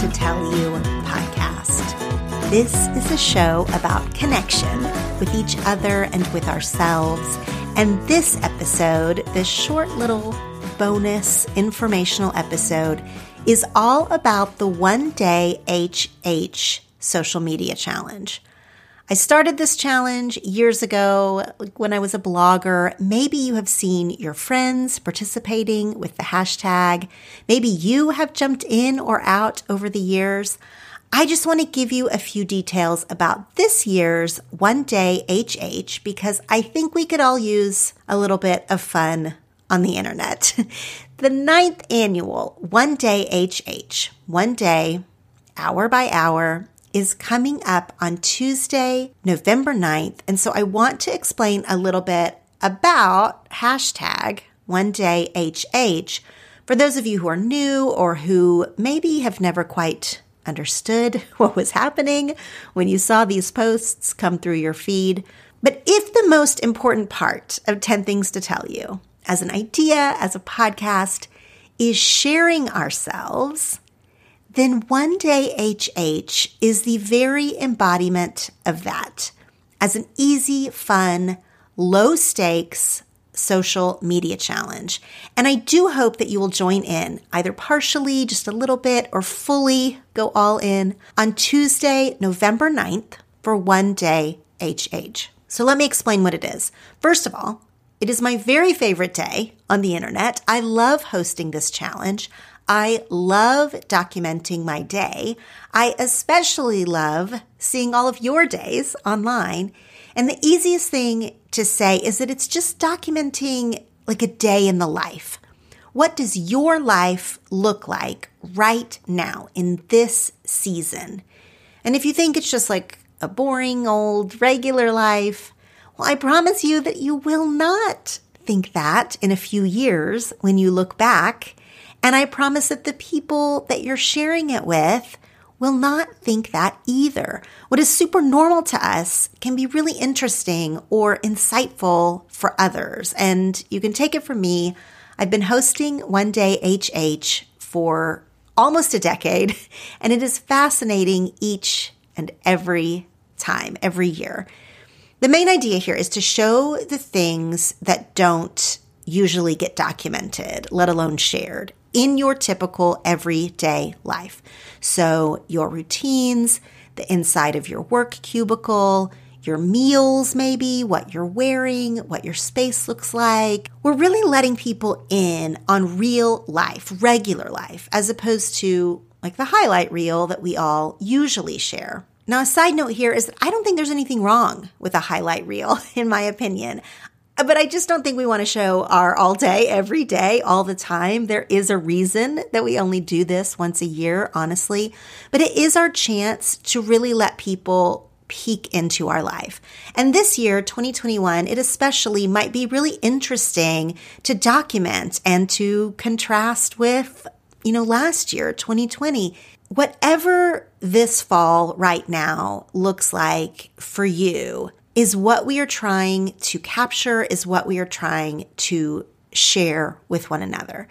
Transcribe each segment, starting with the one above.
to Tell You podcast. This is a show about connection with each other and with ourselves. And this episode, this short little bonus informational episode, is all about the One Day HH social media challenge. I started this challenge years ago when I was a blogger. Maybe you have seen your friends participating with the hashtag. Maybe you have jumped in or out over the years. I just want to give you a few details about this year's One Day HH because I think we could all use a little bit of fun on the internet. the ninth annual One Day HH, one day, hour by hour, is coming up on Tuesday, November 9th. And so I want to explain a little bit about hashtag one day HH for those of you who are new or who maybe have never quite understood what was happening when you saw these posts come through your feed. But if the most important part of 10 Things to Tell You as an idea, as a podcast, is sharing ourselves, then One Day HH is the very embodiment of that as an easy, fun, low stakes, social media challenge. And I do hope that you will join in either partially, just a little bit, or fully go all in on Tuesday, November 9th for one day HH. So let me explain what it is. First of all, it is my very favorite day on the internet. I love hosting this challenge. I love documenting my day. I especially love seeing all of your days online. And the easiest thing to say is that it's just documenting like a day in the life. What does your life look like right now in this season? And if you think it's just like a boring old regular life, well, I promise you that you will not think that in a few years when you look back. And I promise that the people that you're sharing it with will not think that either. What is super normal to us can be really interesting or insightful for others. And you can take it from me. I've been hosting One Day HH for almost a decade, and it is fascinating each and every time, every year. The main idea here is to show the things that don't usually get documented, let alone shared in your typical everyday life. So, your routines, the inside of your work cubicle, your meals, maybe, what you're wearing, what your space looks like. We're really letting people in on real life, regular life, as opposed to like the highlight reel that we all usually share. Now, a side note here is that I don't think there's anything wrong with a highlight reel, in my opinion. But I just don't think we want to show our all day, every day, all the time. There is a reason that we only do this once a year, honestly. But it is our chance to really let people peek into our life. And this year, 2021, it especially might be really interesting to document and to contrast with, you know, last year, 2020. Whatever this fall right now looks like for you, is what we are trying to capture, is what we are trying to share with one another.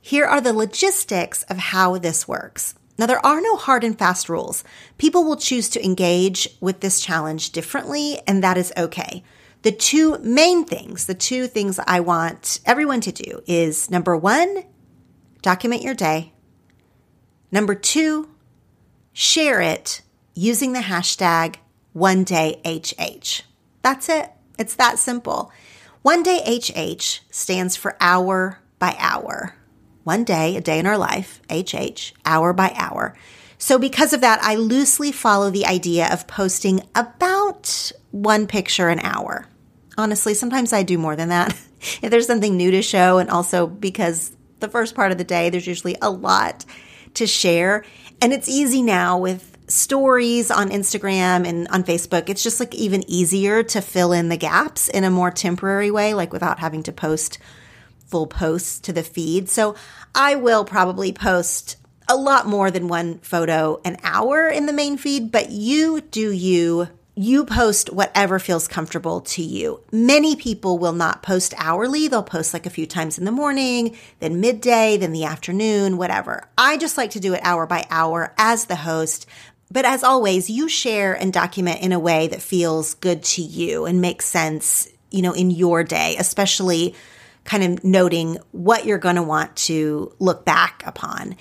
Here are the logistics of how this works. Now, there are no hard and fast rules. People will choose to engage with this challenge differently, and that is okay. The two main things, the two things I want everyone to do is number one, document your day. Number two, share it using the hashtag one day HH. That's it. It's that simple. One day HH stands for hour by hour. One day, a day in our life, HH, hour by hour. So, because of that, I loosely follow the idea of posting about one picture an hour. Honestly, sometimes I do more than that. if there's something new to show, and also because the first part of the day, there's usually a lot to share. And it's easy now with stories on Instagram and on Facebook, it's just like even easier to fill in the gaps in a more temporary way, like without having to post full posts to the feed. So I will probably post a lot more than one photo an hour in the main feed, but you do you. You post whatever feels comfortable to you. Many people will not post hourly. They'll post like a few times in the morning, then midday, then the afternoon, whatever. I just like to do it hour by hour as the host But as always, you share and document in a way that feels good to you and makes sense, you know, in your day, especially kind of noting what you're going to want to look back upon.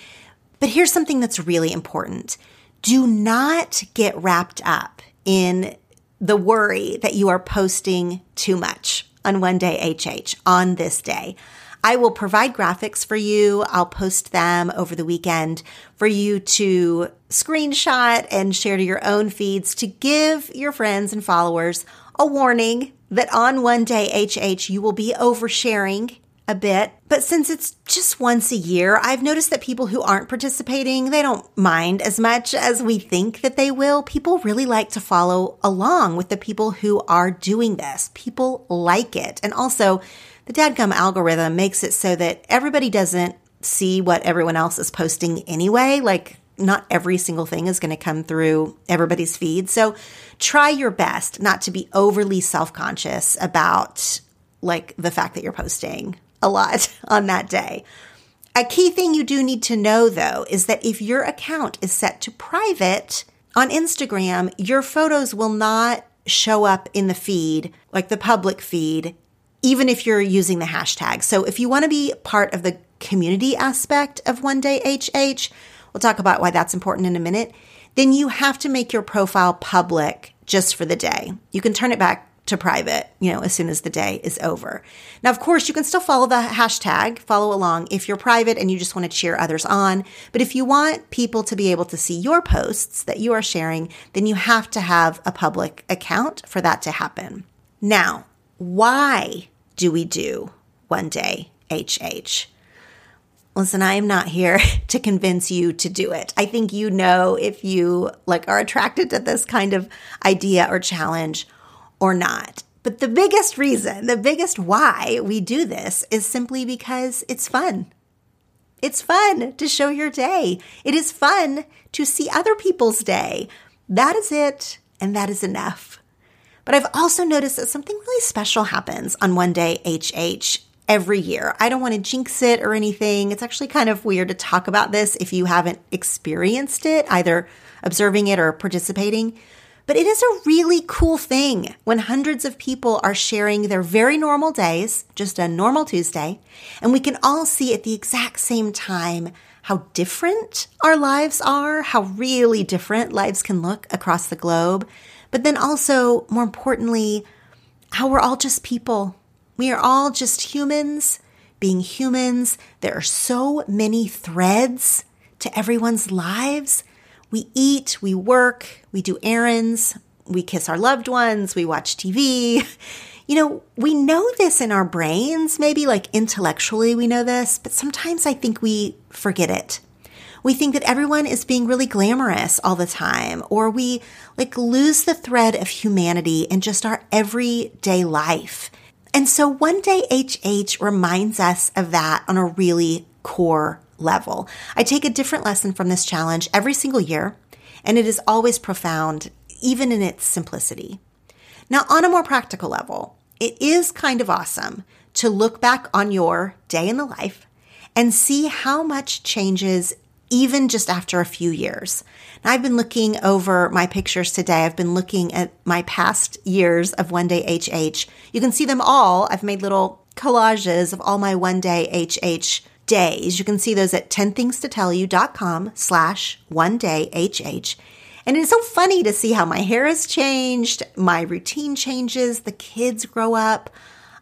But here's something that's really important. Do not get wrapped up in the worry that you are posting too much on one day HH on this day. I will provide graphics for you. I'll post them over the weekend for you to screenshot and share to your own feeds to give your friends and followers a warning that on one day HH you will be oversharing a bit. But since it's just once a year, I've noticed that people who aren't participating, they don't mind as much as we think that they will. People really like to follow along with the people who are doing this. People like it. And also, the dadgum algorithm makes it so that everybody doesn't see what everyone else is posting anyway. Like, not every single thing is going to come through everybody's feed. So try your best not to be overly self conscious about like the fact that you're posting a lot on that day. A key thing you do need to know though is that if your account is set to private on Instagram, your photos will not show up in the feed, like the public feed, even if you're using the hashtag. So if you want to be part of the community aspect of One Day HH, we'll talk about why that's important in a minute, then you have to make your profile public just for the day. You can turn it back to private, you know, as soon as the day is over. Now, of course, you can still follow the hashtag, follow along if you're private and you just want to cheer others on. But if you want people to be able to see your posts that you are sharing, then you have to have a public account for that to happen. Now, why do we do one day HH? Listen, I am not here to convince you to do it. I think you know if you like are attracted to this kind of idea or challenge or not. But the biggest reason, the biggest why we do this is simply because it's fun. It's fun to show your day. It is fun to see other people's day. That is it, and that is enough. But I've also noticed that something really special happens on one day HH every year. I don't want to jinx it or anything. It's actually kind of weird to talk about this if you haven't experienced it, either observing it or participating. But it is a really cool thing when hundreds of people are sharing their very normal days, just a normal Tuesday, and we can all see at the exact same time how different our lives are, how really different lives can look across the globe, but then also, more importantly, how we're all just people. We are all just humans being humans. There are so many threads to everyone's lives we eat, we work, we do errands, we kiss our loved ones, we watch TV. You know, we know this in our brains, maybe like intellectually we know this, but sometimes I think we forget it. We think that everyone is being really glamorous all the time, or we like lose the thread of humanity in just our everyday life. And so one day HH reminds us of that on a really core level. I take a different lesson from this challenge every single year, and it is always profound, even in its simplicity. Now, on a more practical level, it is kind of awesome to look back on your day in the life and see how much changes even just after a few years. I've been looking over my pictures today. I've been looking at my past years of One Day HH. You can see them all. I've made little collages of all my One Day HH days. You can see those at 10thingstotellyou.com slash one day HH. And it's so funny to see how my hair has changed, my routine changes, the kids grow up.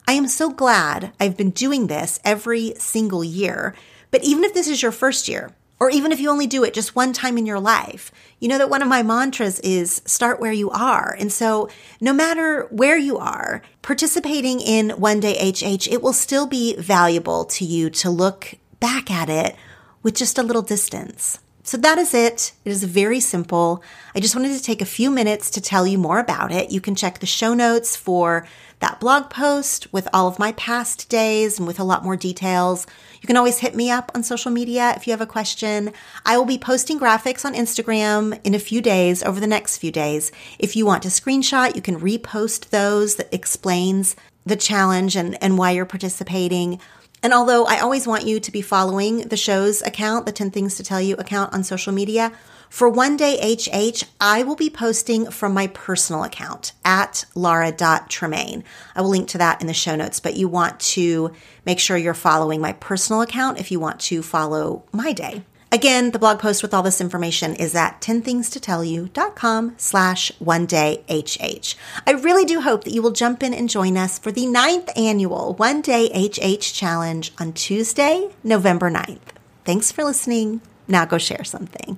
I am so glad I've been doing this every single year. But even if this is your first year, or even if you only do it just one time in your life, you know that one of my mantras is start where you are. And so no matter where you are, participating in One Day HH, it will still be valuable to you to look back at it with just a little distance. So that is it. It is very simple. I just wanted to take a few minutes to tell you more about it. You can check the show notes for that blog post with all of my past days and with a lot more details. You can always hit me up on social media if you have a question. I will be posting graphics on Instagram in a few days over the next few days. If you want to screenshot, you can repost those that explains the challenge and, and why you're participating. And although I always want you to be following the show's account, the 10 Things to Tell You account on social media, For One Day HH, I will be posting from my personal account at laura.tremaine. I will link to that in the show notes, but you want to make sure you're following my personal account if you want to follow my day. Again, the blog post with all this information is at 10thingstotellyou.com slash one day HH. I really do hope that you will jump in and join us for the ninth annual One Day HH Challenge on Tuesday, November 9th. Thanks for listening. Now go share something.